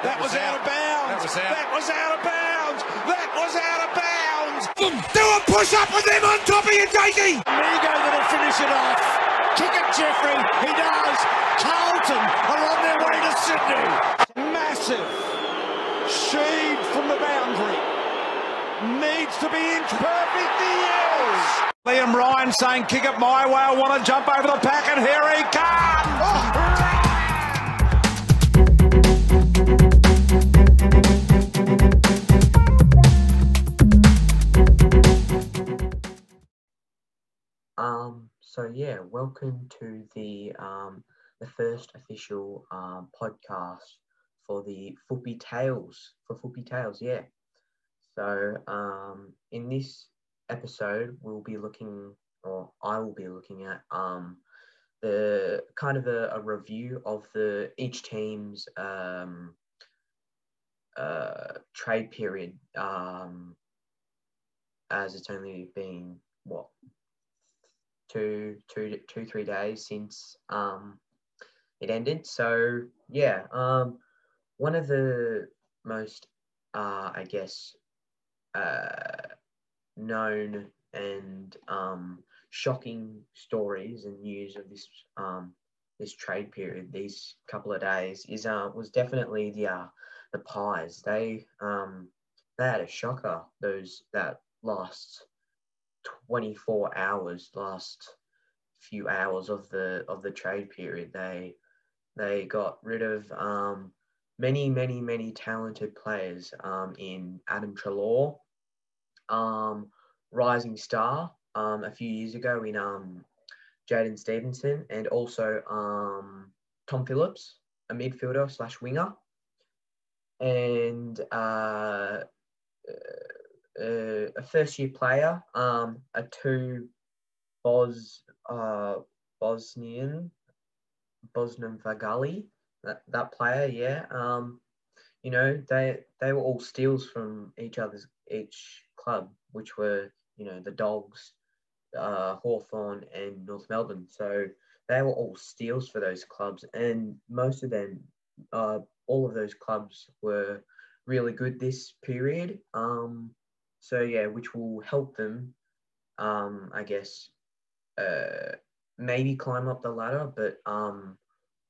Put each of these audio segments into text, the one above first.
That was out of bounds. That was out. That was out of bounds. That was out of bounds. Do a push up with him on top of you, Jakey. Migo that'll finish it off. Kick it, Jeffrey. He does. Carlton are on their way to Sydney. Massive. Sheed from the boundary. Needs to be inch perfect. He is. Liam Ryan saying, kick it my way. I want to jump over the pack, and here he comes. Oh. So yeah, welcome to the um, the first official um, podcast for the Footy Tales for Footy Tales. Yeah. So um, in this episode, we'll be looking, or I will be looking at um, the kind of a, a review of the each team's um, uh, trade period, um, as it's only been what two, two, two, three days since um, it ended. So yeah, um, one of the most, uh, I guess, uh, known and um, shocking stories and news of this um, this trade period, these couple of days, is uh, was definitely the uh, the pies. They um, they had a shocker. Those that last 24 hours last few hours of the of the trade period. They they got rid of um, many many many talented players um, in Adam Treloar, um, rising star um, a few years ago in um, Jaidyn Stephenson and also um, Tom Phillips a midfielder slash winger. And uh, uh, a first year player, um, Atu Bos uh, Bosnian Bosnian Vagali, that, that player, yeah. Um, you know, they they were all steals from each other's each club, which were, you know, the Dogs, uh, Hawthorn and North Melbourne. So they were all steals for those clubs, and most of them, uh, all of those clubs were really good this period. Um, so yeah, which will help them, um, I guess, uh, maybe climb up the ladder, but um,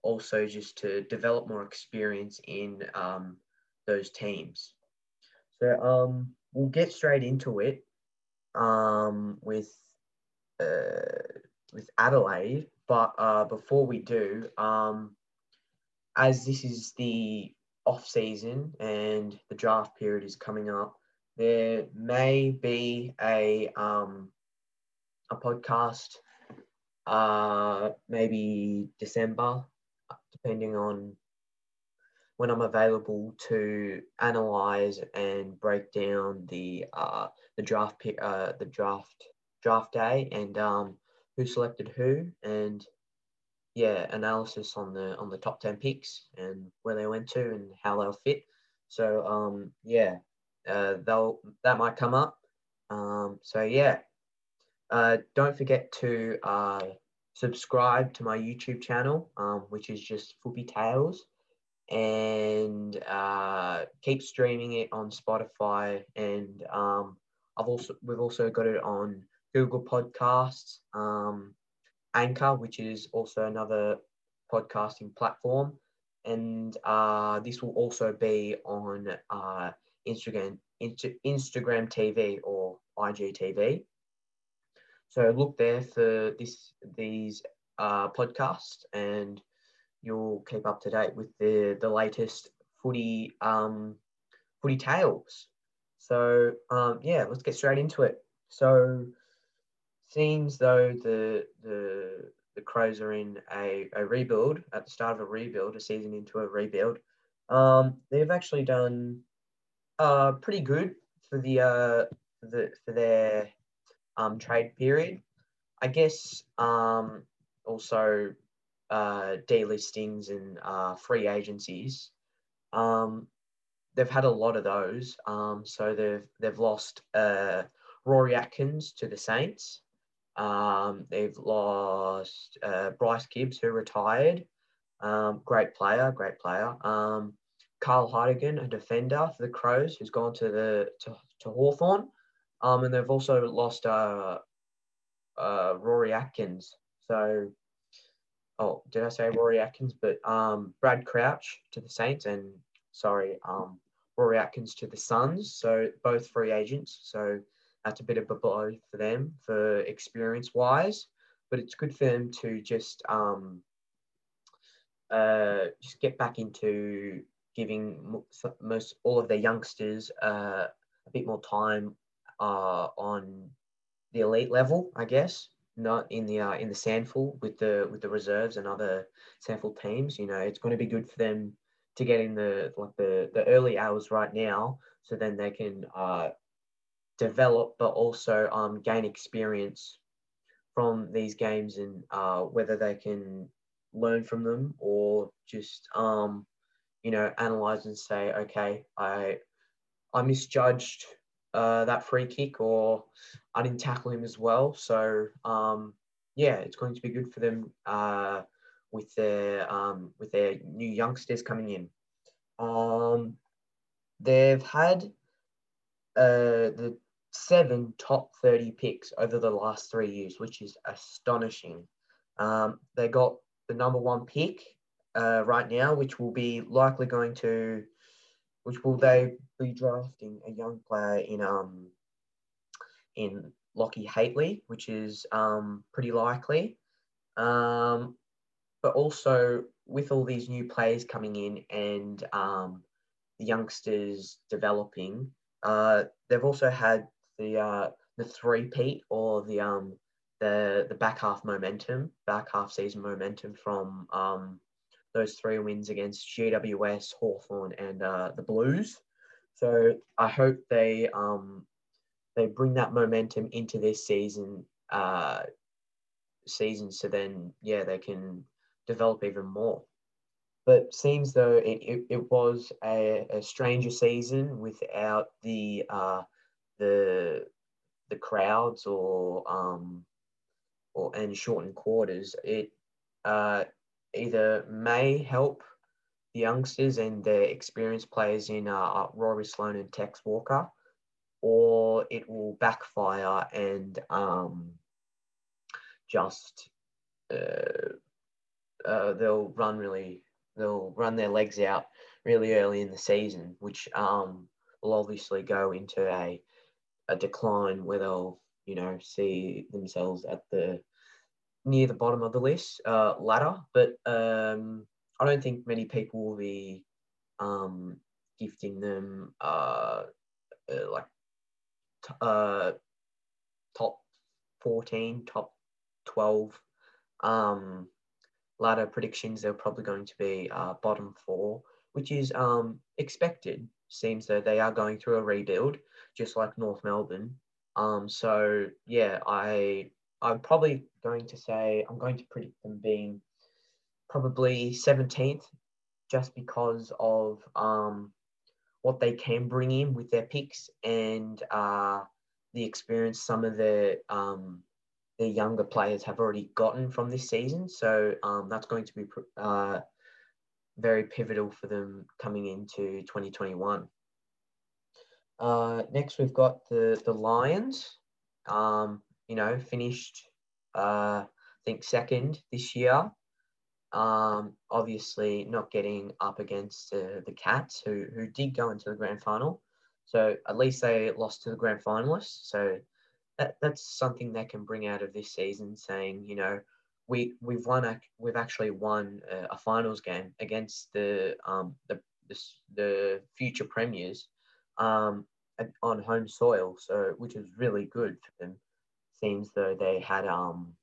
also just to develop more experience in um, those teams. So um, we'll get straight into it um, with uh, with Adelaide, but uh, before we do, um, as this is the off season and the draft period is coming up, there may be a um, a podcast, uh, maybe December, depending on when I'm available to analyze and break down the uh, the draft uh, the draft draft day and um, who selected who and yeah analysis on the on the top 10 picks and where they went to and how they'll fit. So um yeah uh, they'll that might come up. Um, so yeah, uh, don't forget to uh, subscribe to my YouTube channel, um, which is just Footy Tales, and uh, keep streaming it on Spotify. And um, I've also we've also got it on Google Podcasts, um, Anchor, which is also another podcasting platform, and uh, this will also be on uh, Instagram, Instagram TV or IGTV. So look there for this these uh, podcasts, and you'll keep up to date with the the latest footy um, footy tales. So um, yeah, let's get straight into it. So seems though the the the Crows are in a, a rebuild at the start of a rebuild, a season into a rebuild. Um, they've actually done uh, pretty good for the uh, the for their um, trade period. I guess um, also uh, delistings and uh, free agencies. Um, they've had a lot of those. Um, so they've they've lost uh, Rory Atkins to the Saints. Um, they've lost uh, Bryce Gibbs, who retired. Um, great player, great player. Um, Kyle Hartigan, a defender for the Crows, who's gone to the to, to Hawthorn. Um, and they've also lost uh, uh, Rory Atkins. So, oh, did I say Rory Atkins? But um, Brad Crouch to the Saints, and sorry, um, Rory Atkins to the Suns. So both free agents. So that's a bit of a blow for them for experience wise. But it's good for them to just um, uh, just get back into giving most all of their youngsters uh, a bit more time uh, on the elite level, I guess, not in the uh, in the SANFL with the with the reserves and other SANFL teams. You know, it's going to be good for them to get in the like the the early hours right now, so then they can uh, develop, but also um, gain experience from these games and uh, whether they can learn from them or just um, you know analyze and say, okay, I I misjudged uh, that free kick or I didn't tackle him as well. So um, yeah, it's going to be good for them uh, with their um, with their new youngsters coming in. Um, they've had uh, the seven top 30 picks over the last three years, which is astonishing. Um, they got the number one pick uh, right now, which will be likely going to which will they be drafting a young player in um in Lachie Hately, which is um pretty likely. Um, but also with all these new players coming in and um, the youngsters developing, uh, they've also had the uh, the three peat or the um the the back half momentum, back half season momentum from um those three wins against GWS, Hawthorn, and uh, the Blues. So I hope they um, they bring that momentum into this season uh, season. So then, yeah, they can develop even more. But seems though it, it, it was a, a stranger season without the uh, the the crowds or um, or and shortened quarters. It uh, either may help the youngsters and the experienced players in uh, Rory Sloane and Tex Walker, or it will backfire and um, just uh, uh, they'll run really they'll run their legs out really early in the season, which um, will obviously go into a a decline where they'll you know see themselves at the near the bottom of the list uh, ladder, but um, I don't think many people will be um, gifting them uh, uh, like uh, top 14, top 12 um, ladder predictions. They're probably going to be uh, bottom four, which is um, expected. Seems that they are going through a rebuild, just like North Melbourne. Um, so yeah, I I'm probably going to say I'm going to predict them being probably 17th, just because of um, what they can bring in with their picks and uh, the experience some of the um, the younger players have already gotten from this season. So um, that's going to be uh, very pivotal for them coming into 2021. Uh, next, we've got the the Lions. Um, you know, finished, uh, I think, second this year. Um, obviously, not getting up against uh, the Cats, who, who did go into the grand final. So at least they lost to the grand finalists. So that, that's something they can bring out of this season, saying, you know, we we've won a, we've actually won a, a finals game against the um the the, the future premiers um on home soil so which is really good for them seems though they had um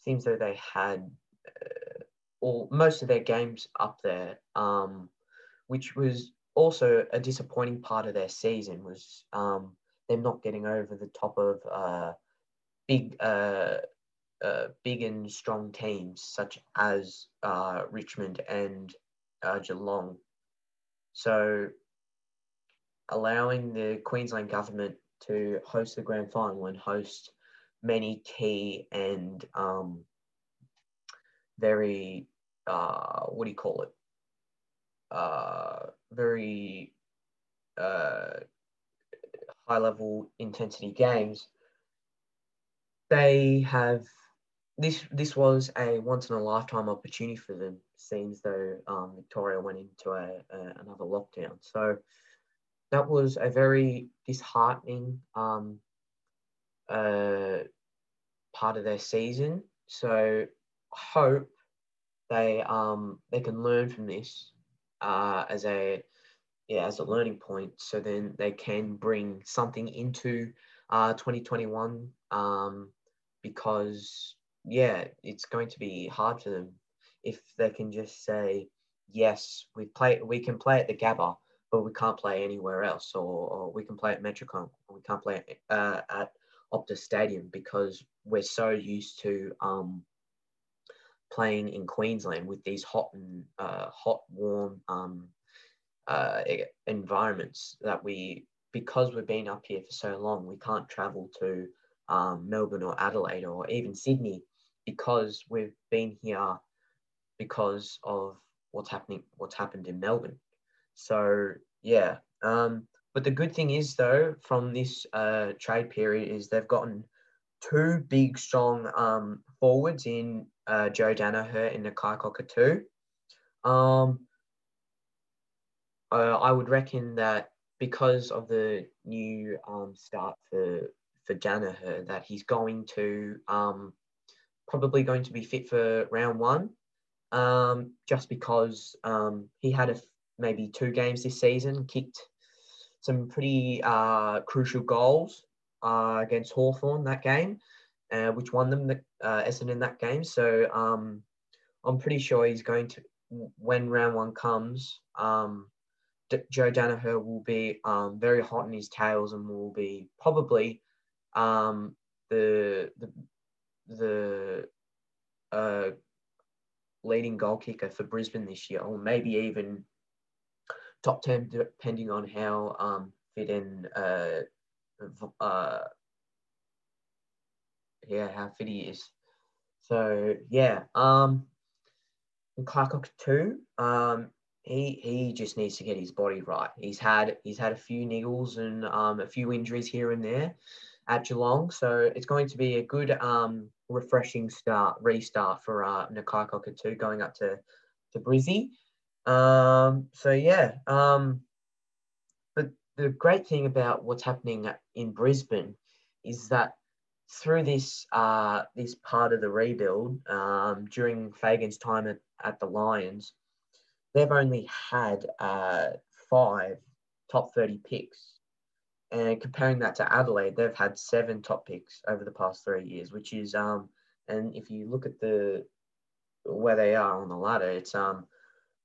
seems though they had uh, all most of their games up there, um, which was also a disappointing part of their season was um, them not getting over the top of uh, big uh, uh, big and strong teams such as uh, Richmond and uh, Geelong. So allowing the Queensland government to host the grand final and host many key and um, very uh, what do you call it? uh, very uh, high level intensity games, they have this this was a once in a lifetime opportunity for them. Seems though um, Victoria went into a, a, another lockdown, so that was a very disheartening um, uh, part of their season. So I hope they um, they can learn from this uh, as a yeah as a learning point. So then they can bring something into uh, 2021 um, because yeah, it's going to be hard for them if they can just say yes, we play we can play at the Gabba, but we can't play anywhere else, or, or we can play at Metricon, we can't play uh, at Optus Stadium because we're so used to um, playing in Queensland with these hot and uh, hot, warm um, uh, environments that we, because we've been up here for so long, we can't travel to um, Melbourne or Adelaide or even Sydney because we've been here because of what's happening, what's happened in Melbourne. So yeah, um, but the good thing is though, from this uh, trade period, is they've gotten two big, strong um, forwards in uh, Joe Daniher and Nakia Cockatoo. Um, uh, I would reckon that because of the new um, start for for Daniher, that he's going to um, probably going to be fit for round one, um, just because um, he had a, maybe two games this season, kicked some pretty uh, crucial goals uh, against Hawthorn that game, uh, which won them the uh, Essendon that game. So um, I'm pretty sure he's going to, when round one comes, um, D- Joe Daniher will be um, very hot in his tails and will be probably um, the the the uh, leading goal kicker for Brisbane this year, or maybe even top 10, depending on how um, fit in, uh, uh, yeah, how fit he is. So, yeah, um, Cockatoo, um, he, he just needs to get his body right. He's had he's had a few niggles and um, a few injuries here and there at Geelong, so it's going to be a good um, refreshing start, restart for uh, Nakia Cockatoo going up to, to Brizzy. Um, so, yeah. Um, but the great thing about what's happening in Brisbane is that through this uh, this part of the rebuild, um, during Fagan's time at, at the Lions, they've only had uh, five top 30 picks and comparing that to Adelaide, they've had seven top picks over the past three years, which is um, and if you look at the where they are on the ladder, it's um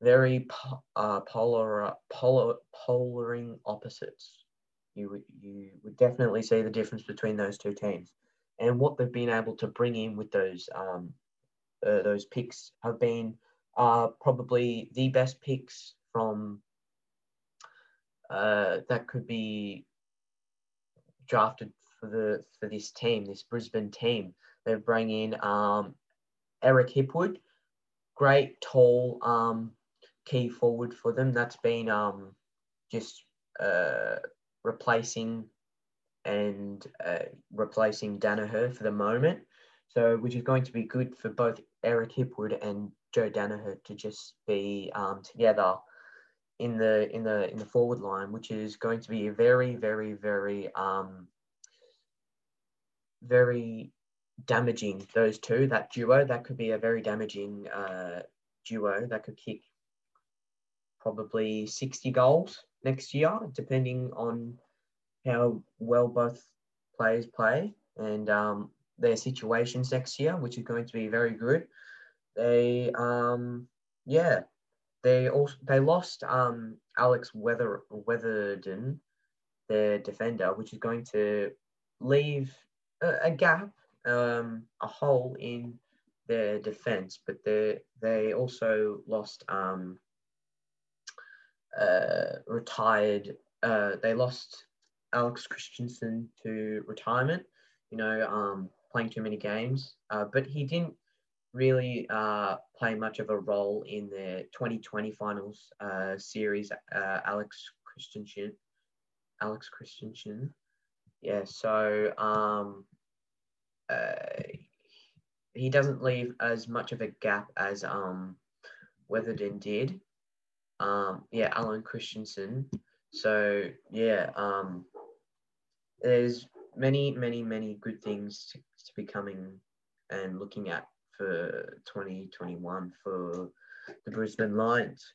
very uh, polar polar polaring opposites. You would you would definitely see the difference between those two teams, and what they've been able to bring in with those um uh, those picks have been uh probably the best picks from uh that could be drafted for the for this team, this Brisbane team. They bring in um, Eric Hipwood, great tall um, key forward for them. That's been um, just uh, replacing and uh, replacing Daniher for the moment. So, which is going to be good for both Eric Hipwood and Joe Daniher to just be um, together in the in the in the forward line, which is going to be a very very very um, very damaging. Those two, that duo, that could be a very damaging uh, duo that could kick probably sixty goals next year, depending on how well both players play and um, their situations next year, which is going to be very good. They um, yeah they also they lost um, Alex Weather Witherden, their defender, which is going to leave a, a gap, um, a hole in their defense. But they they also lost um, uh, retired. Uh, they lost Alex Christensen to retirement. You know, um, playing too many games. Uh, but he didn't really uh, play much of a role in the 2020 finals uh, series. Uh, Alex Christensen, Alex Christensen, yeah. So um, uh, he doesn't leave as much of a gap as um, Witherden did. Um, yeah, Allen Christensen. So yeah, um, there's many, many, many good things to, to be coming and looking at for 2021 for the Brisbane Lions.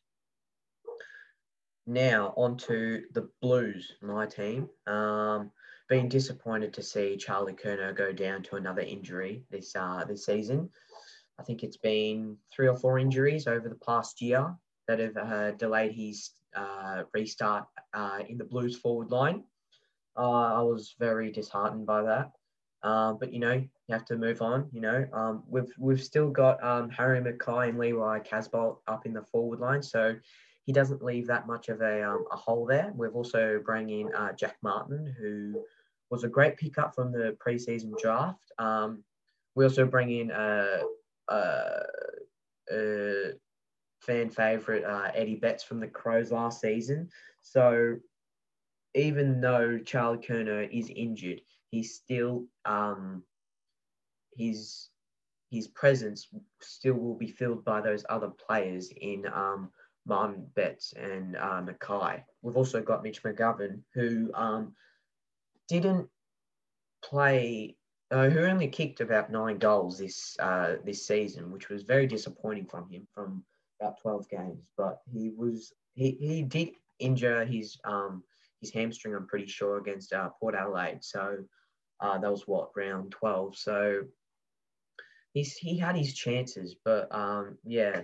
Now on to the Blues, my team. Um, been disappointed to see Charlie Curnow go down to another injury this uh, this season. I think it's been three or four injuries over the past year that have uh, delayed his uh, restart uh, in the Blues forward line. Uh, I was very disheartened by that. Uh, but you know, you have to move on. You know, um, we've we've still got um, Harry McKay and Levi Casboult up in the forward line, so he doesn't leave that much of a, um, a hole there. We've also brought in uh, Jack Martin, who was a great pickup from the preseason draft. Um, we also bring in a, a fan favorite uh, Eddie Betts from the Crows last season. So even though Charlie Curnow is injured, he's still um, his his presence still will be filled by those other players in um, Martin Betts and uh, McKay. We've also got Mitch McGovern, who um, didn't play, uh, who only kicked about nine goals this uh, this season, which was very disappointing from him from about twelve games. But he was he, he did injure his um, his hamstring, I'm pretty sure, against uh, Port Adelaide. So uh, that was what round twelve. So he's he had his chances, but um, yeah,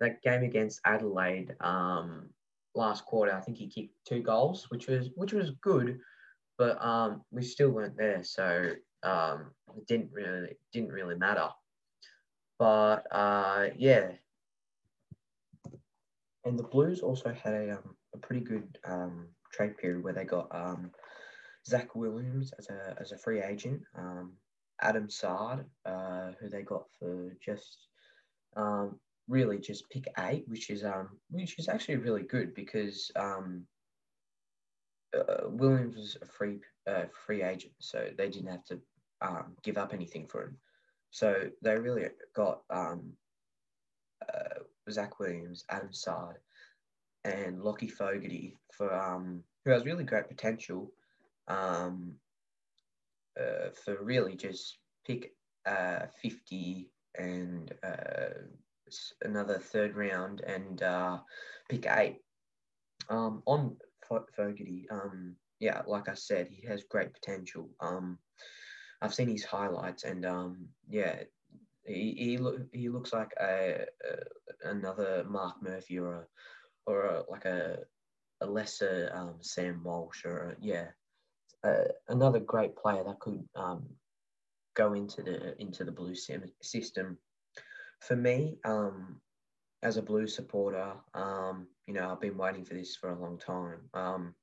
that game against Adelaide um, last quarter, I think he kicked two goals, which was which was good, but um, we still weren't there, so um, it didn't really didn't really matter. But uh, yeah, and the Blues also had a, um, a pretty good um, trade period where they got um, Zac Williams as a as a free agent, um, Adam Saad, uh, who they got for just um, really just pick eight, which is um which is actually really good because um uh, Williams was a free uh, free agent, so they didn't have to um, give up anything for him. So they really got um, uh, Zac Williams, Adam Saad, and Lachie Fogarty for um, who has really great potential um, uh, for really just pick uh, 50 and uh, another third round and uh, pick eight. Um, on Fogarty, um, yeah, like I said, he has great potential. Um, I've seen his highlights, and um, yeah, he he, he looks like a, a, another Mark Murphy or a or a, like a a lesser um, Sam Walsh or a, yeah, uh, another great player that could um, go into the into the blue system for me, um, as a blue supporter, um, you know, I've been waiting for this for a long time. Um,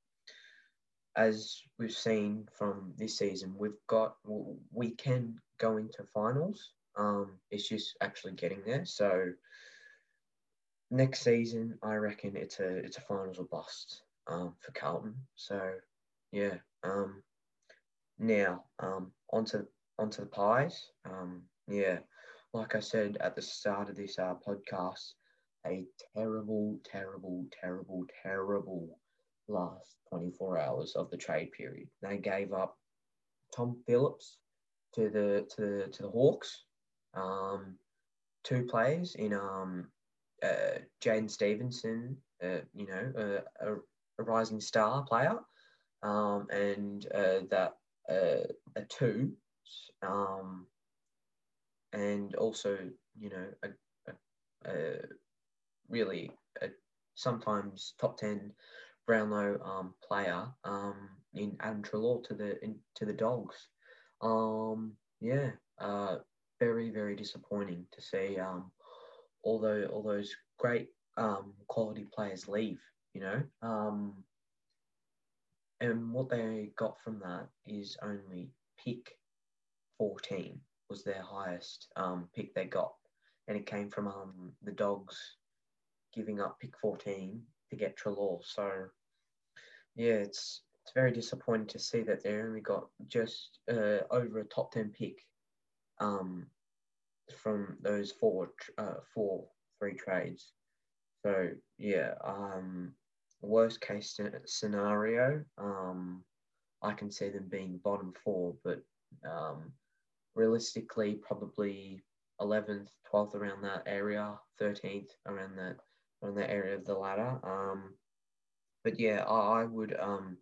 as we've seen from this season, we've got we can go into finals. Um, it's just actually getting there. So next season, I reckon it's a it's a finals or bust um, for Carlton. So yeah. Um, now um, onto onto the pies. Um, yeah, like I said at the start of this uh, podcast, a terrible, terrible, terrible, terrible last 24 hours of the trade period. They gave up Tom Phillips to the to the to the Hawks, um, two players in um, uh, Jaidyn Stephenson, uh, you know, a, a rising star player, um, and uh, that uh, Atu um, and also you know a, a, a really a sometimes top ten Brownlow um, player um, in Adam Treloar to the in, to the Dogs. Um, yeah, uh, very very disappointing to see um, all the all those great um, quality players leave. You know, um, and what they got from that is only pick fourteen was their highest um, pick they got. and it came from um the Dogs giving up pick 14 to get Treloar. So yeah, it's it's very disappointing to see that they only got just uh, over a top 10 pick um, from those four uh, four free trades. So yeah, um, worst case scenario, um, I can see them being bottom four, but um, realistically, probably 11th, 12th around that area, 13th around that around that area of the ladder. Um, but yeah, I, I would um,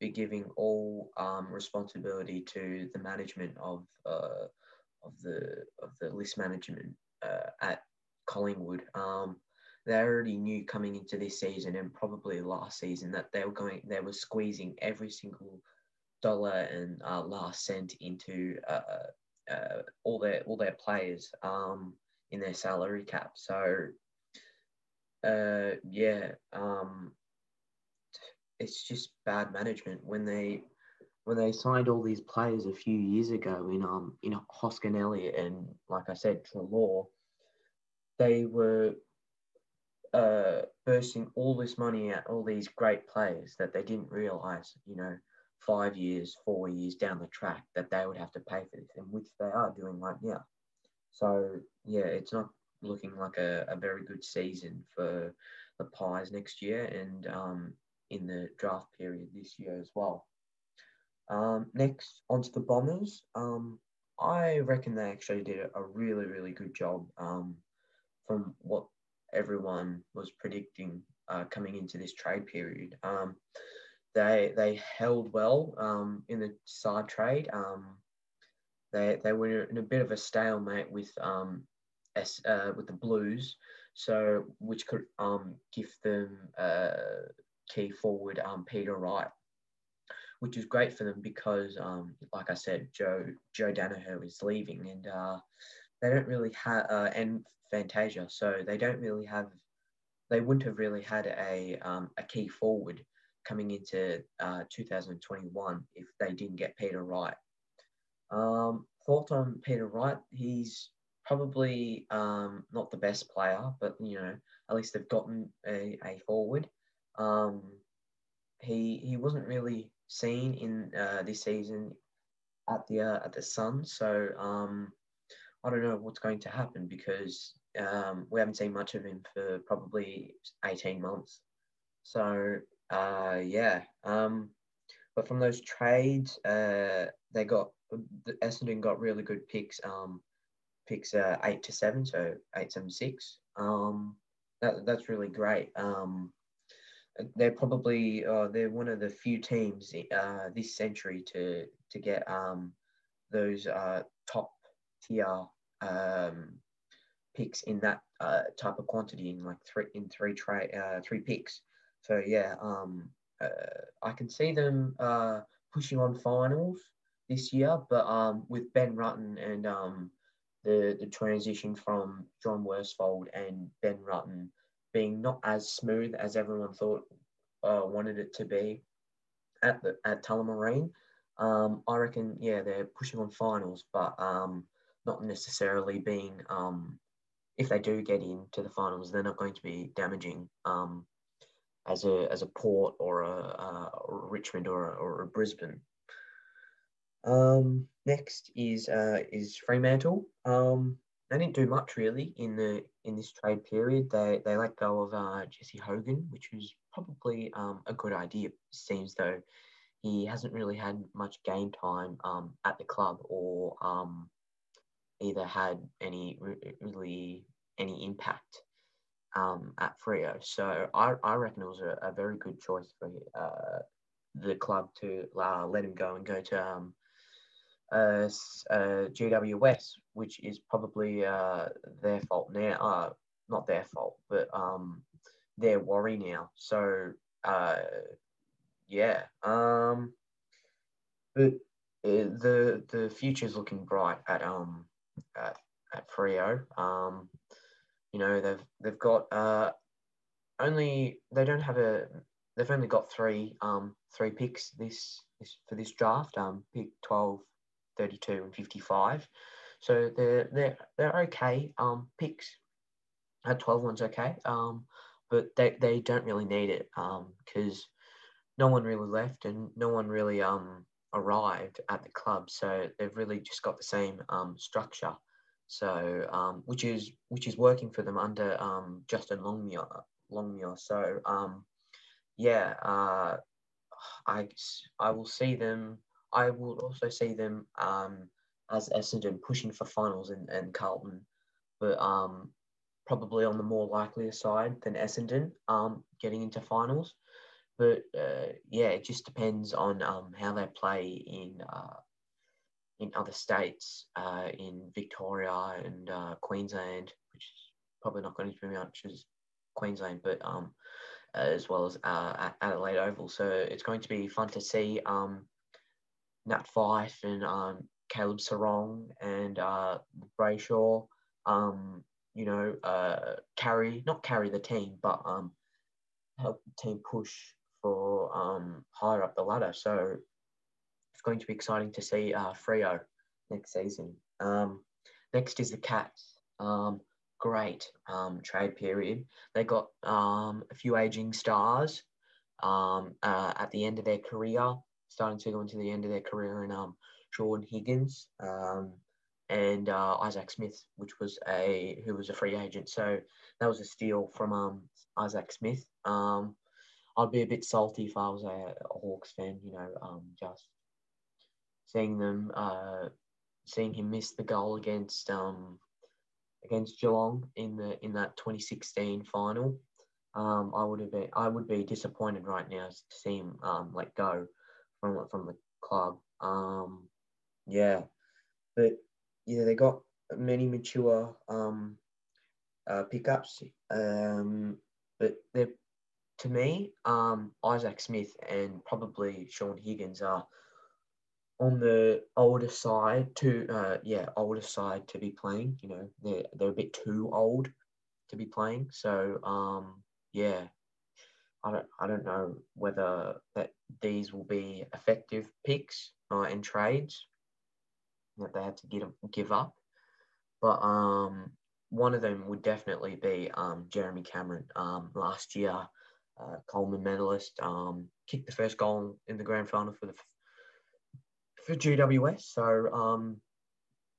be giving all um, responsibility to the management of uh, of the of the list management uh, at Collingwood. Um, they already knew coming into this season and probably last season that they were going they were squeezing every single dollar and uh, last cent into uh, uh, all their all their players um, in their salary cap. So uh, yeah, um, it's just bad management when they when they signed all these players a few years ago in um in Hoskin Elliott and like I said Treloar, they were uh, bursting all this money at all these great players that they didn't realize, you know, five years, four years down the track that they would have to pay for this, and which they are doing right now. So yeah, it's not looking like a, a very good season for the Pies next year and um, in the draft period this year as well. Um, next, onto the Bombers. Um, I reckon they actually did a really, really good job um, from what everyone was predicting uh, coming into this trade period. Um, they they held well um, in the side trade. Um, they they were in a bit of a stalemate with um, S, uh, with the Blues, so which could um, give them uh, key forward um, Peter Wright, which is great for them because, um, like I said, Joe Joe Daniher is leaving, and uh, they don't really have uh, and Fantasia, so they don't really have. They wouldn't have really had a um, a key forward coming into uh, 2021 if they didn't get Peter Wright. Um, thought on Peter Wright, he's probably um, not the best player, but you know at least they've gotten a, a forward. Um, he he wasn't really seen in uh, this season at the uh, at the Sun, so um, I don't know what's going to happen because um, we haven't seen much of him for probably eighteen months. So uh, yeah, um, but from those trades, uh, they got the Essendon got really good picks. Um, picks uh, eight to seven, so eight seven six. Um, that that's really great. Um, they're probably uh, they're one of the few teams uh, this century to to get um, those uh, top tier um, picks in that uh, type of quantity in like three in three tray uh, three picks. So yeah, um, uh, I can see them pushing on finals this year, but um, with Ben Rutten and um, the the transition from John Worsfold and Ben Rutten being not as smooth as everyone thought uh, wanted it to be at the at Tullamarine. Um, I reckon, yeah, they're pushing on finals, but um, not necessarily being. Um, if they do get into the finals, they're not going to be damaging um, as a as a Port or a, a Richmond or a, or a Brisbane. Um, next is uh, is Fremantle. They didn't do much really in the in this trade period. They they let go of uh, Jesse Hogan, which was probably um, a good idea. Seems though he hasn't really had much game time um, at the club or um, either had any really any impact um, at Freo. So I, I reckon it was a, a very good choice for uh, the club to uh, let him go and go to um, uh, uh, GWS, which is probably uh, their fault now. Uh, not their fault, but um, their worry now. So uh, yeah, um, but uh, the the future's looking bright at um at, at Freo. Um, you know they've they've got uh only they don't have a they've only got three um three picks this, this for this draft um pick 12 32 and 55. So they're they're they're okay um, picks. At 12 one's okay, um, but they, they don't really need it because um, no one really left and no one really um, arrived at the club. So they've really just got the same um, structure. So um, which is which is working for them under Justin Longmuir. Longmuir. So yeah, uh, I I will see them. I will also see them um, as Essendon pushing for finals and Carlton, but um, probably on the more likelier side than Essendon um, getting into finals. But uh, yeah, it just depends on um, how they play in uh, in other states, uh, in Victoria and uh, Queensland, which is probably not going to be much as Queensland, but um, as well as uh, Adelaide Oval. So it's going to be fun to see um, Nat Fyfe and um, Caleb Serong and uh, Brayshaw, um, you know, uh, carry, not carry the team, but um, help the team push for um, higher up the ladder. So it's going to be exciting to see uh, Freo next season. Um, next is the Cats. Um, great um, trade period. They got um, a few aging stars um, uh, at the end of their career, starting to go into the end of their career, and um, Jordan Higgins um, and uh, Isaac Smith, which was a who was a free agent. So that was a steal from um, Isaac Smith. Um, I'd be a bit salty if I was a, a Hawks fan, you know, um, just seeing them, uh, seeing him miss the goal against um, against Geelong in the in that 2016 final. Um, I would have been, I would be disappointed right now to see him um, let go from from the club. Um, yeah, but yeah, they got many mature um, uh, pickups. Um, but they're to me, um, Isaac Smith and probably Shaun Higgins are on the older side to uh, yeah older side to be playing. You know they're they're a bit too old to be playing. So um, yeah, I don't I don't know whether that these will be effective picks uh, and trades that they have to give give up, but um, one of them would definitely be um, Jeremy Cameron. Um, last year, uh, Coleman medalist, um, kicked the first goal in the grand final for the for GWS. So, um,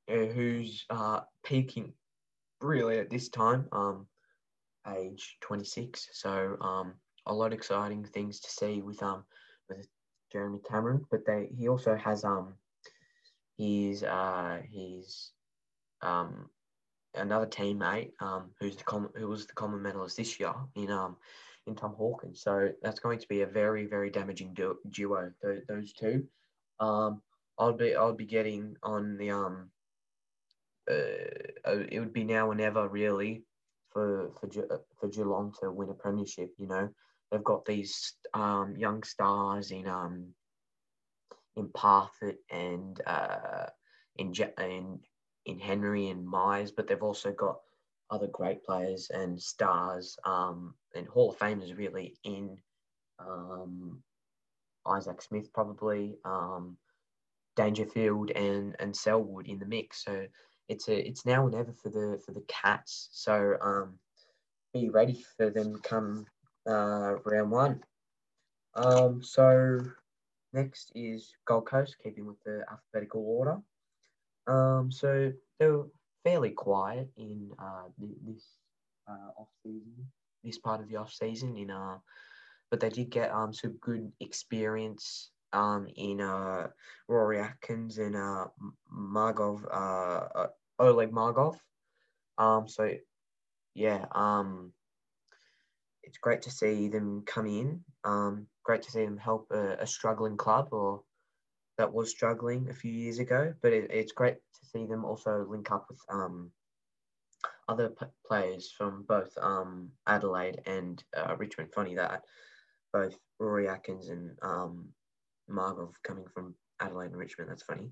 who's uh, peaking really at this time, um, age 26. So, um, a lot of exciting things to see with um Jeremy Cameron. But they he also has um his uh his um another teammate um who's the com- who was the Coleman medalist this year in um in Tom Hawkins. So that's going to be a very very damaging du- duo. Th- those two. Um, I'll be I'll be getting on the um. Uh, it would be now or never really for for for Geelong to win a premiership. You know, they've got these um, young stars in um in Parfitt and uh, in in in Henry and Miers, but they've also got other great players and stars um, and Hall of Famers really in um, Isaac Smith probably. Um, Dangerfield and and Selwood in the mix. So it's a it's now and ever for the for the Cats. So um, be ready for them to come uh, round one. Um, so next is Gold Coast, keeping with the alphabetical order. Um, so they were fairly quiet in uh, this uh, off season, this part of the off season. In uh, but they did get um some good experience um, in uh, Rory Atkins and uh, Markov, uh, uh, Oleg Markov. Um, so, yeah, um, it's great to see them come in. Um, great to see them help a, a struggling club or that was struggling a few years ago. But it, it's great to see them also link up with um, other p- players from both um, Adelaide and uh, Richmond. Funny that both Rory Atkins and um, Markov coming from Adelaide and Richmond. That's funny.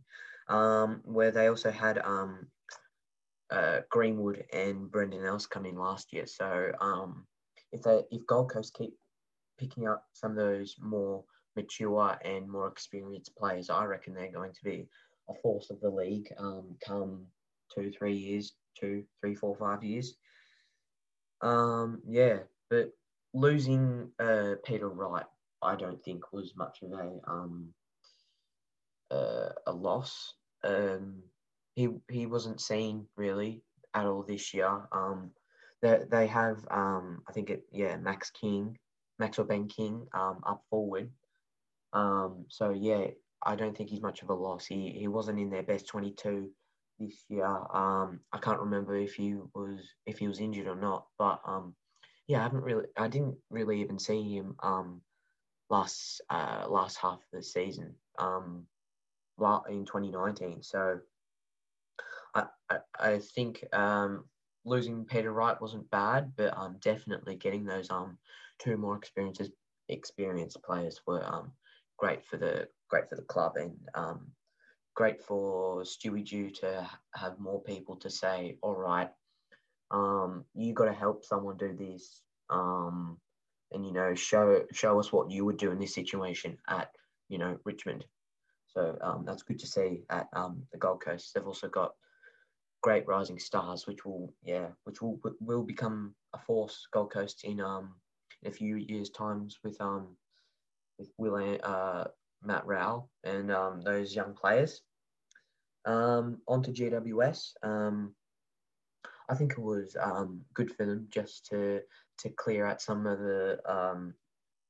Um, where they also had um, uh, Greenwood and Brandon Ellis come in last year. So um, if they if Gold Coast keep picking up some of those more mature and more experienced players, I reckon they're going to be a force of the league um, come two, three years, two, three, four, five years. Um, yeah, but losing uh, Peter Wright, I don't think was much of a um, uh, a loss. Um, he he wasn't seen really at all this year. Um, they they have um, I think it yeah Max King, Maxwell Ben King um, up forward. Um, so yeah, I don't think he's much of a loss. He he wasn't in their best twenty two this year. Um, I can't remember if he was if he was injured or not, but um, yeah, I haven't really I didn't really even see him um last uh last half of the season um in 2019. So I I, I think um losing Peter Wright wasn't bad, but um definitely getting those um two more experiences experienced players were um great for the great for the club and um, great for Stewie Dew to have more people to say, all right, um, you got to help someone do this, um, and you know show show us what you would do in this situation at you know Richmond. So um, that's good to see at um, the Gold Coast. They've also got great rising stars, which will yeah, which will will become a force Gold Coast in um in a few years times with um with Will uh, Matt Rowell and um, those young players. Um, on to GWS. Um, I think it was um, good for them just to to clear out some of the um,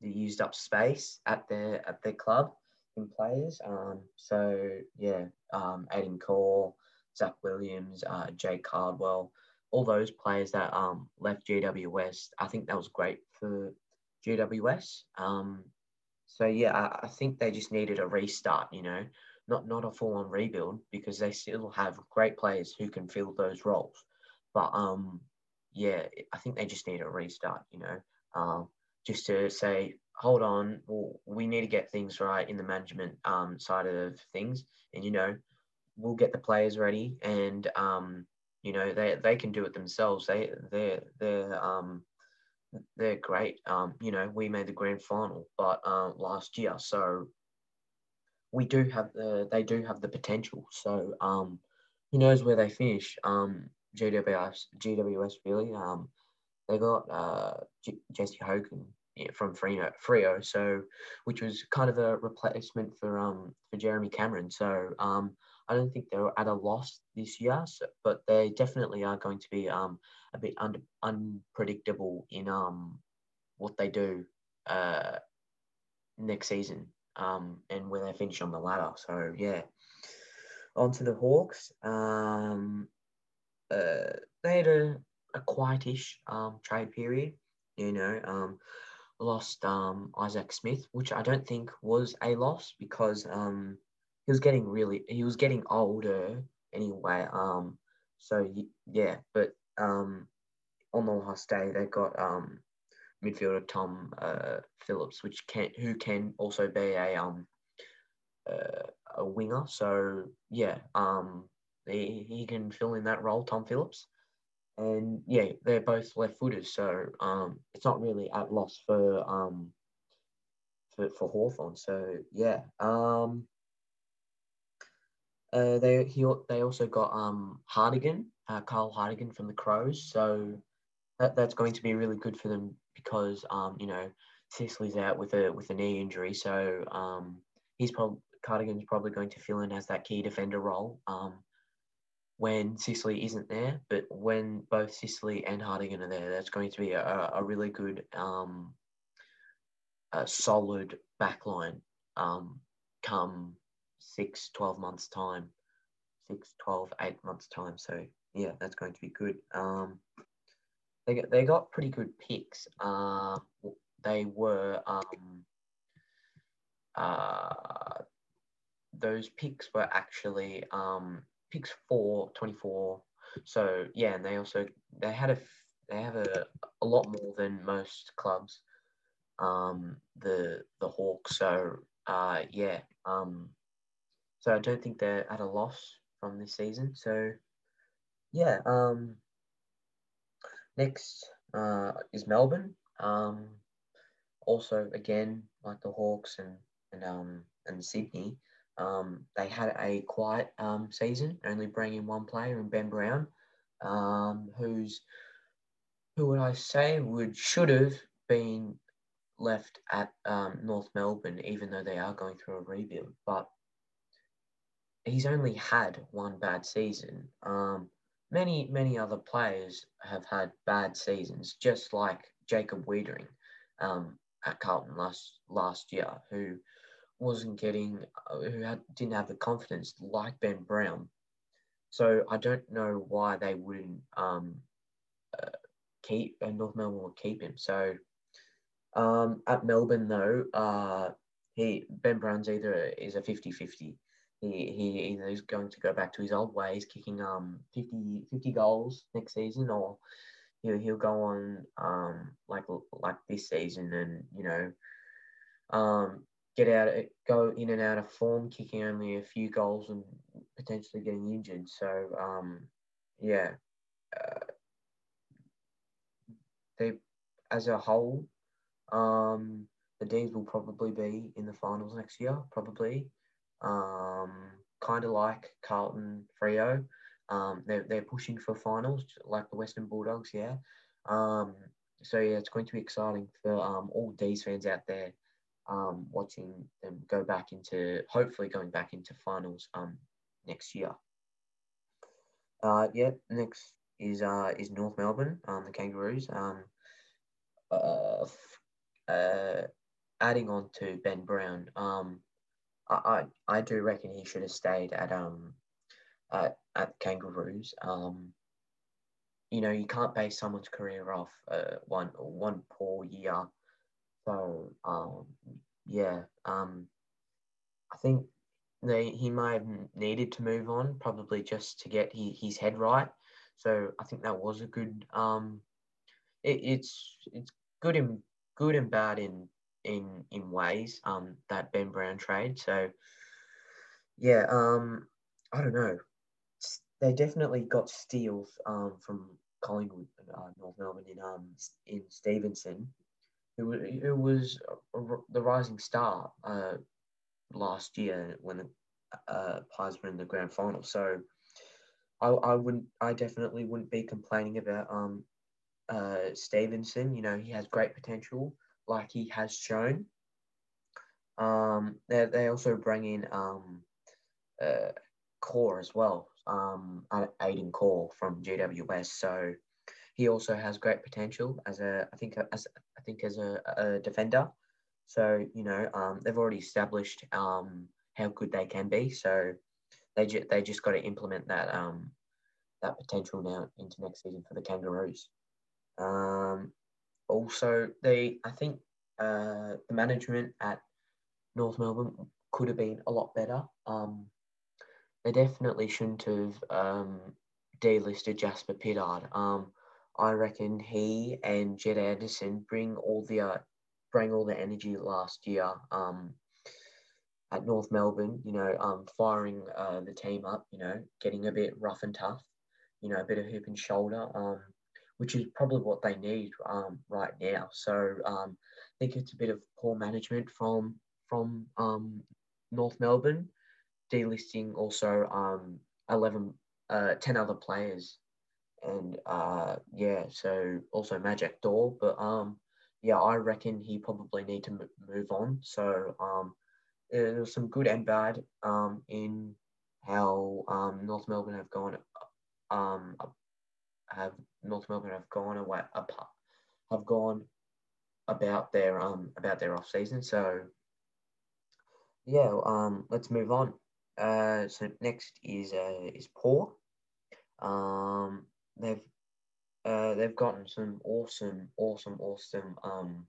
the used up space at their at their club in players. Um, so yeah, um, Aidan Corr, Zac Williams, uh, Jye Caldwell, all those players that um, left GWS. I think that was great for GWS. Um, so yeah, I, I think they just needed a restart. You know, not not a full on rebuild because they still have great players who can fill those roles. But um, yeah, I think they just need a restart. You know, um, just to say, hold on, well, we need to get things right in the management um side of things, and you know, we'll get the players ready, and um, you know, they they can do it themselves. They they they're um they're great. Um, you know, we made the grand final, but uh, last year, so we do have the they do have the potential. So um, who knows where they finish? Um, GWS GWS really. Um, they got uh Jesse Hogan from Frio, Freo, so which was kind of a replacement for um for Jeremy Cameron. So um, I don't think they're at a loss this year, so, but they definitely are going to be um, a bit un- unpredictable in um, what they do uh, next season um, and where they finish on the ladder. So, yeah. On to the Hawks. Um, uh, they had a, a quietish um, trade period, you know. Um, lost um, Isaac Smith, which I don't think was a loss because um, he was getting really he was getting older anyway. Um, so yeah, but um, on the last day they got um midfielder Tom uh, Phillips, which can who can also be a um uh, a winger. So yeah, um, he, he can fill in that role, Tom Phillips. And yeah, they're both left footers, so um, it's not really at loss for um for, for Hawthorn. So yeah, um, uh, they he they also got um Hartigan, uh, Kyle Hartigan from the Crows. So that, that's going to be really good for them because um you know Sicily's out with a with a knee injury, so um he's probably Hartigan's probably going to fill in as that key defender role um when Sicily isn't there. But when both Sicily and Hardigan are there, that's going to be a, a really good um a solid backline um come six, 12 months time, six, 12, eight months time. So yeah, that's going to be good. Um, they got, they got pretty good picks. Uh, they were um, uh, those picks were actually um, picks for 24. So yeah, and they also they had a they have a, a lot more than most clubs. Um, the the Hawks. So uh, yeah, um, so I don't think they're at a loss from this season. So yeah, um, next uh, is Melbourne. Um, also, again, like the Hawks and and um, and Sydney, um, they had a quiet um, season, only bringing one player in Ben Brown, um, who's who would I say would should have been left at um, North Melbourne, even though they are going through a rebuild. But he's only had one bad season. Um, many many other players have had bad seasons, just like Jacob Weitering um, at Carlton last last year, who wasn't getting, uh, who had, didn't have the confidence like Ben Brown. So I don't know why they wouldn't um, uh, keep uh, North Melbourne would keep him. So um, at Melbourne though, uh, he Ben Brown's either is a 50-50 he, he either is going to go back to his old ways, kicking um 50, 50 goals next season, or he'll, he'll go on um like like this season and you know um get out go in and out of form, kicking only a few goals and potentially getting injured. So um yeah, uh, they as a whole um the D's will probably be in the finals next year, probably um, kind of like Carlton Freo. Um, they're, they're pushing for finals like the Western Bulldogs, yeah. Um, so yeah, it's going to be exciting for um, all D's fans out there um, watching them go back into, hopefully going back into finals um, next year. Uh, yeah, next is uh, is North Melbourne, um, the Kangaroos. Um, uh, uh, adding on to Ben Brown, um, I, I, do reckon he should have stayed at um at, at Kangaroos. Um, you know, you can't base someone's career off uh, one one poor year. So um, yeah, um, I think they, he might have needed to move on, probably just to get he, his head right. So I think that was a good. Um, it, it's it's good and good and bad in in in ways um, that Ben Brown trade. So yeah, um, I don't know. They definitely got steals um, from Collingwood, uh, North Melbourne in um in Stephenson, who, who was the rising star uh, last year when the uh, Pies were in the grand final. So I, I wouldn't I definitely wouldn't be complaining about um uh Stephenson. You know he has great potential like he has shown. Um, they, they also bring in um, uh, Corr as well, um, Aidan Corr from GWS. So he also has great potential as a, I think, as I think as a, a defender. So you know, um, they've already established um, how good they can be. So they ju- they just got to implement that um, that potential now into next season for the Kangaroos. Um, also, they I think uh, the management at North Melbourne could have been a lot better. Um, they definitely shouldn't have um, delisted Jasper Pittard. Um, I reckon he and Jed Anderson bring all the uh, bring all the energy last year um, at North Melbourne. You know, um, firing uh, the team up. You know, getting a bit rough and tough. You know, a bit of hip and shoulder. Um, which is probably what they need um, right now. So um, I think it's a bit of poor management from from um, North Melbourne, delisting also um, 11, uh, 10 other players. And uh, yeah, so also Majak Daw. but um, yeah, I reckon he probably need to m- move on. So um, there's some good and bad in how North Melbourne have gone um, have North Melbourne have gone away apart, have gone about their um about their off season. So yeah, um, let's move on. Uh, so next is uh, is Port. Um, they've uh, they've gotten some awesome, awesome, awesome, um,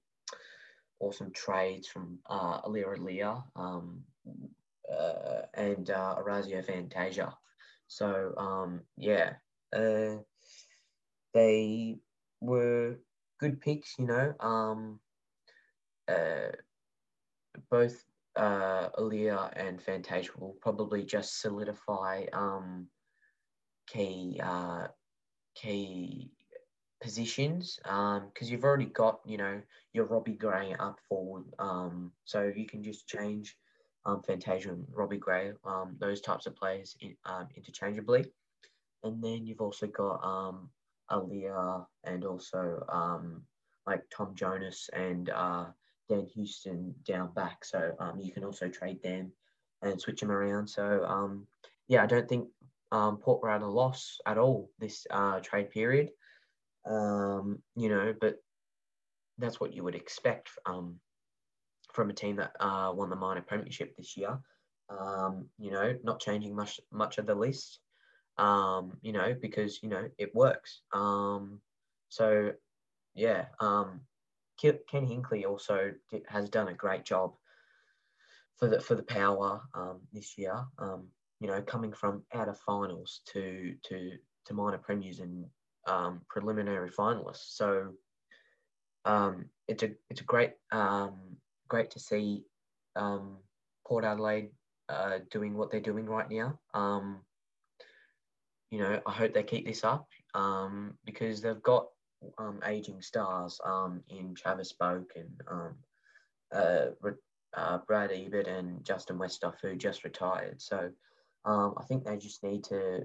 awesome trades from uh, Aliir um, uh, and uh, Orazio Fantasia. So um, yeah, uh, they were good picks, you know. Um, uh, both uh, Aliir and Fantasia will probably just solidify um, key uh, key positions because um, you've already got you know your Robbie Gray up forward, um, so you can just change um, Fantasia and Robbie Gray, um, those types of players in, um, interchangeably. And then you've also got um, Aliir and also um, like Tom Jonas and uh, Dan Houston down back. So um, you can also trade them and switch them around. So um, yeah, I don't think um, Port were at a loss at all this uh, trade period. Um, you know, but that's what you would expect um, from a team that uh, won the minor premiership this year. You know, not changing much much of the list. Um, you know, because you know it works. Um, so yeah, um, Ken Hinkley also has done a great job for the for the power um, this year. Um, you know, coming from out of finals to to to minor premiers and um, preliminary finalists. So um, it's a it's a great um, great to see um, Port Adelaide uh, doing what they're doing right now. You know, I hope they keep this up um, because they've got um, aging stars um, in Travis Boak and um, uh, uh, Brad Ebert and Justin Westhoff who just retired. So um, I think they just need to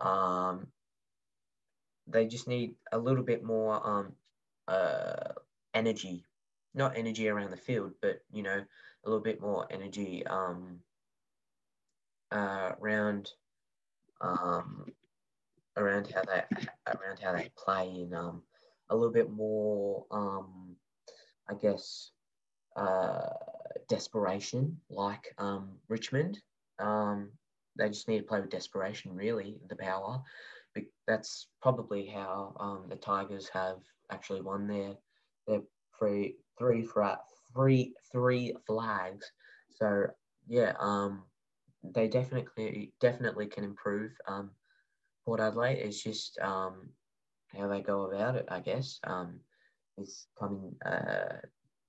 um, they just need a little bit more uh, energy, not energy around the field, but you know, a little bit more energy uh, around um, around how they around how they play and um, a little bit more, um, I guess, uh, desperation like um, Richmond. Um, they just need to play with desperation, really, the power But that's probably how um, the Tigers have actually won their their three three three three flags. So yeah, um, they definitely definitely can improve. Um, Port Adelaide is just um, how they go about it, I guess. Um, this coming uh,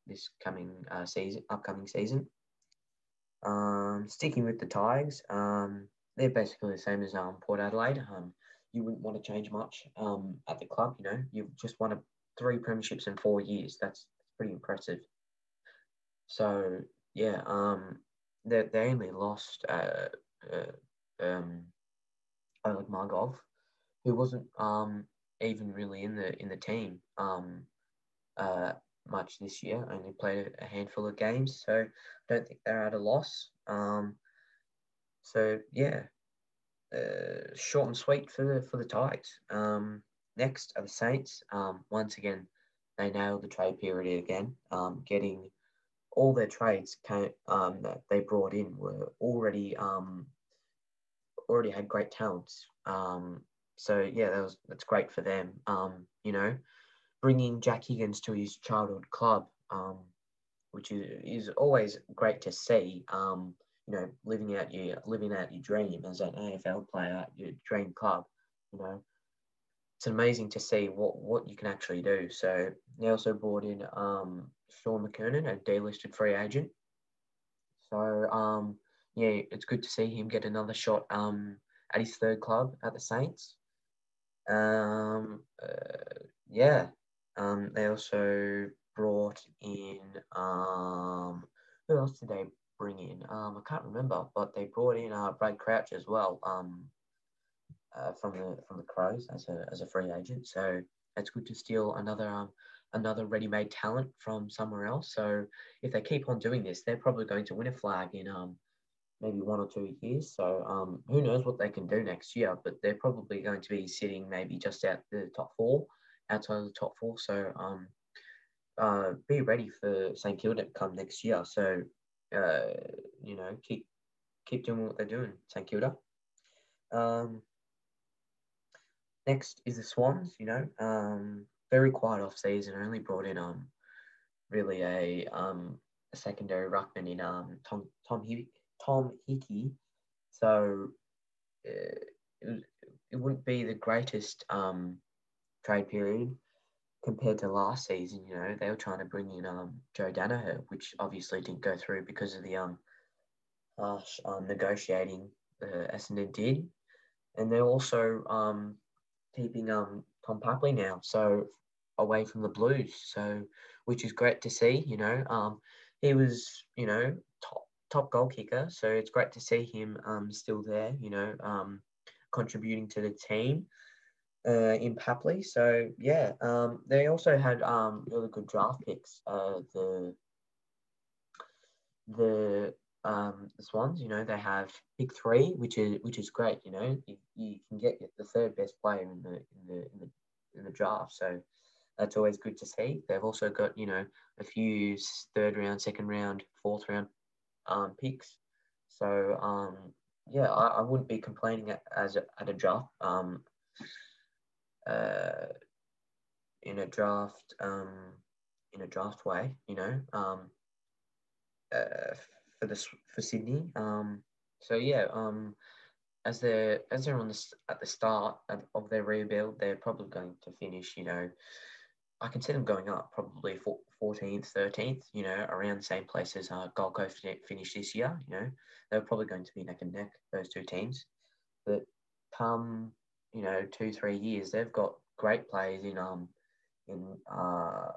this coming uh, season, upcoming season. Um, sticking with the Tigers, um, they're basically the same as um, Port Adelaide. Um, you wouldn't want to change much um, at the club. You know, you've just won a, three premierships in four years. That's pretty impressive. So yeah, um, they they only lost uh, uh, um, Oleg Markov, who wasn't um even really in the in the team um uh much this year. Only played a handful of games, so I don't think they're at a loss. Um, so yeah, uh, short and sweet for the for the Tigers. Um, next are the Saints. Um, once again, they nailed the trade period again, um, getting all their trades came, um, that they brought in were already um, already had great talents. Um, so yeah, that was that's great for them. Um, you know, bringing Jack Higgins to his childhood club, um, which is, is always great to see. Um, you know, living out your living out your dream as an AFL player, your dream club. You know, it's amazing to see what what you can actually do. So they also brought in um, Shaun McKernan, a delisted free agent. So um, yeah, it's good to see him get another shot um, at his third club at the Saints. Um, uh, yeah, um, they also brought in um, who else did they bring in. Um, I can't remember, but they brought in uh, Brad Crouch as well um, uh, from the from the Crows as a as a free agent. So it's good to steal another um, another ready-made talent from somewhere else. So if they keep on doing this, they're probably going to win a flag in um, maybe one or two years. So um, who knows what they can do next year? But they're probably going to be sitting maybe just out the top four, outside of the top four. So um, uh, be ready for St Kilda come next year. So uh, you know, keep keep doing what they're doing. St Kilda. Um, next is the Swans. You know, um, very quiet off season. Only brought in um, really a um a secondary ruckman in um Tom Tom Hickey, Tom Hickey. So uh, it, it wouldn't be the greatest um trade period compared to last season, you know, they were trying to bring in um, Joe Daniher, which obviously didn't go through because of the um, harsh um, negotiating uh, Essendon did. And they're also um, keeping um, Tom Papley now, so away from the Blues, so which is great to see. You know, um, he was you know top top goal kicker, so it's great to see him um, still there. You know, um, contributing to the team uh, in Papley. So yeah, um, they also had um, really good draft picks. Uh, the the um, the Swans, you know, they have pick three, which is which is great. You know, you, you can get the third best player in the in the in the, in the draft. So that's always good to see. They've also got you know a few third round, second round, fourth round um, picks. So um, yeah, I, I wouldn't be complaining at, as a, at a draft um, uh, in a draft um, in a draft way. You know, um, uh, for this for Sydney. Um, so yeah, um, as they're as they're on the at the start of, their rebuild, they're probably going to finish. You know, I can see them going up probably 14th, 13th, you know, around the same place as uh, Gold Coast finished this year. You know, they're probably going to be neck and neck, those two teams. But come, you know, two, three years, they've got great players in um in uh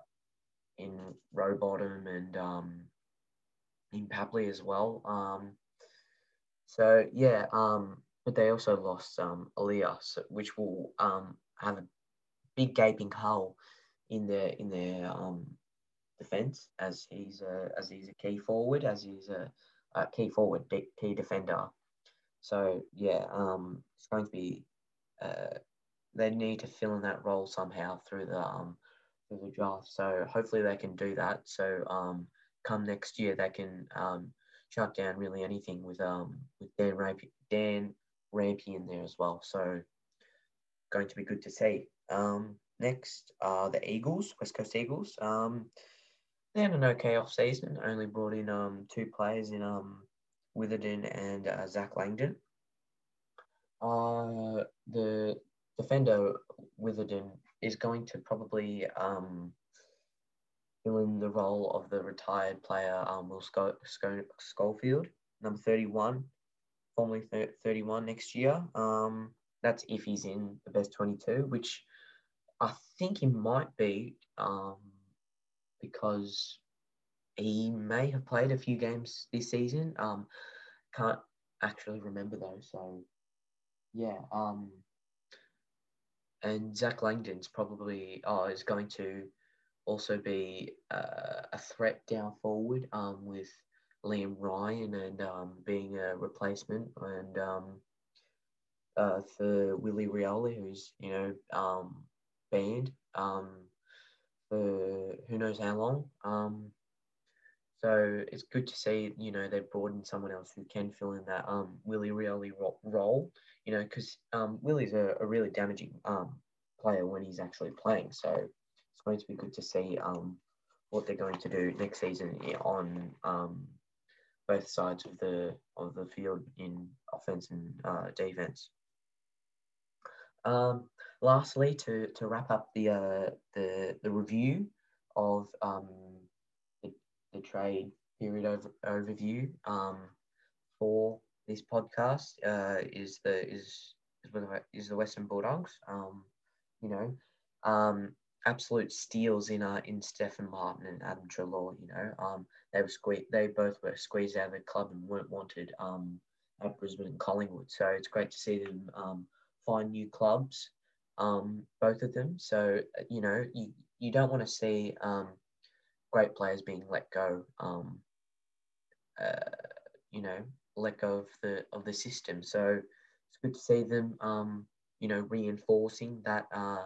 in Rowbottom and um in Papley as well. Um so yeah, um but they also lost um Elias, which will um have a big gaping hole in their in their um, defense as he's a, as he's a key forward, as he's a, a key forward, key defender. So yeah, um, it's going to be uh, they need to fill in that role somehow through the um, through the draft. So hopefully they can do that. So um, come next year they can um, shut down really anything with um with Dane Rampe, Dane Rampe in there as well. So going to be good to see. Um, Next are the Eagles, West Coast Eagles. Um, they had an okay off season. Only brought in um two players in um Witherden and uh, Zac Langdon. Uh, the defender Witherden is going to probably um fill in the role of the retired player um Will Sco- Sco- Schofield, number thirty one, formerly thirty one next year. Um, that's if he's in the best twenty two, which I think he might be um, because he may have played a few games this season. Um, can't actually remember though. So yeah. Um, and Zac Langdon's probably oh is going to also be uh, a threat down forward um, with Liam Ryan and um, being a replacement and um, uh, for Willie Rioli, who's you know um, banned um, for who knows how long. Um, so it's good to see, you know, they've brought in someone else who can fill in that um, Willie Rioli role, you know, because um, Willie's a, a really damaging um, player when he's actually playing. So going to be good to see um, what they're going to do next season on um, both sides of the of the field in offense and uh, defense. Um, lastly, to, to wrap up the, uh, the, the review of um, the, the trade period over, overview um, for this podcast uh, is the is is the Western Bulldogs. Um, you know, um, absolute steals in uh, in Stefan Martin and Adam Treloar. You know, um, they were squeezed. They both were squeezed out of the club and weren't wanted um, at Brisbane and Collingwood. So it's great to see them um, find new clubs um, both of them. So you know, you, you don't want to see um, great players being let go. Um, uh, you know, let go of the of the system. So it's good to see them. Um, you know, reinforcing that uh,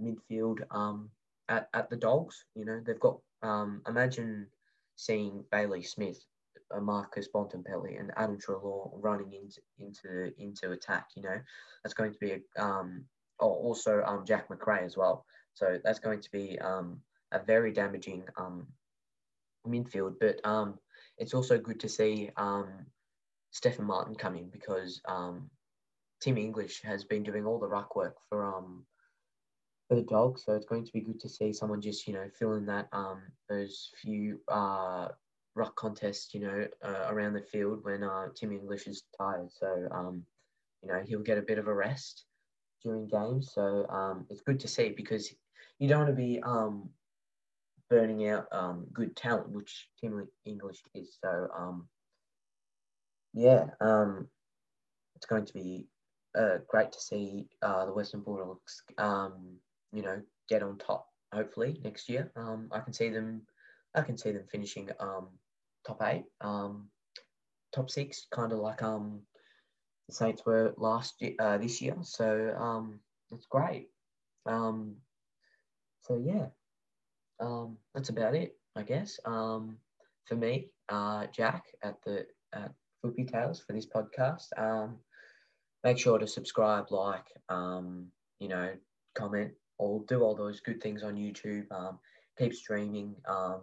midfield um, at at the Dogs. You know, they've got. Um, imagine seeing Bailey Smith uh, Marcus Bontempelli and Adam Treloar running into into into attack. You know, that's going to be a um, oh, also um, Jack Macrae as well. So that's going to be um, a very damaging um, midfield. But um, it's also good to see um, Stefan Martin come in because um, Tim English has been doing all the ruck work for um, for the dogs. So it's going to be good to see someone just you know fill in that um, those few uh, ruck contests you know uh, around the field when uh, Tim English is tired. So um, you know he'll get a bit of a rest during games. So um, it's good to see because you don't want to be um, burning out um, good talent, which Tim English is. So um, yeah, um, it's going to be uh, great to see uh, the Western Bulldogs, um, you know, get on top. Hopefully next year, um, I can see them. I can see them finishing um, top eight, um, top six, kind of like um, the Saints were last year, uh, this year. So um, it's great. Um, so yeah, um, that's about it, I guess. Um, for me, uh, Jack at the at Footy Tales for this podcast. Um, make sure to subscribe, like, um, you know, comment, or do all those good things on YouTube. Um, keep streaming um,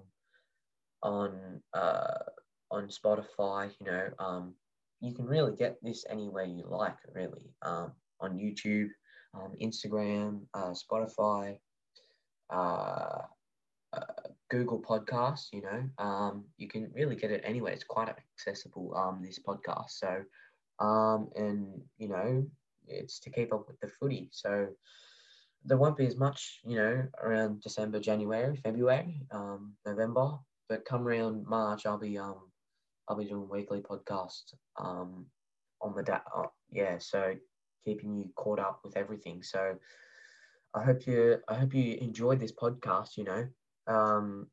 on uh, on Spotify. You know, um, you can really get this anywhere you like. Really, um, on YouTube, um, Instagram, uh, Spotify. Uh, uh, Google Podcasts, you know, um, you can really get it anywhere. It's quite accessible, um, this podcast. So, um, and, you know, it's to keep up with the footy. So there won't be as much, you know, around December, January, February, um, November. But come around March, I'll be, um, I'll be doing weekly podcasts, um, on the, da- uh, yeah, so keeping you caught up with everything. So, I hope you I hope you enjoyed this podcast. You know, um,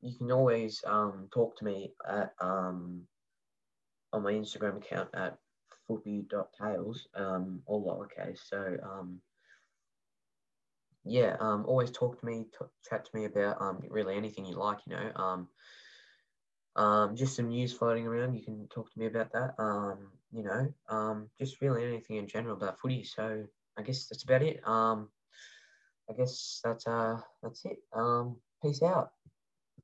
you can always um, talk to me at um, on my Instagram account at footy.tales, um, all lowercase. So um, yeah, um, always talk to me, t- chat to me about um, really anything you like. You know, um, um, just some news floating around. You can talk to me about that. Um, you know, um, just really anything in general about footy. So I guess that's about it. Um, I guess that's uh that's it. Um, peace out.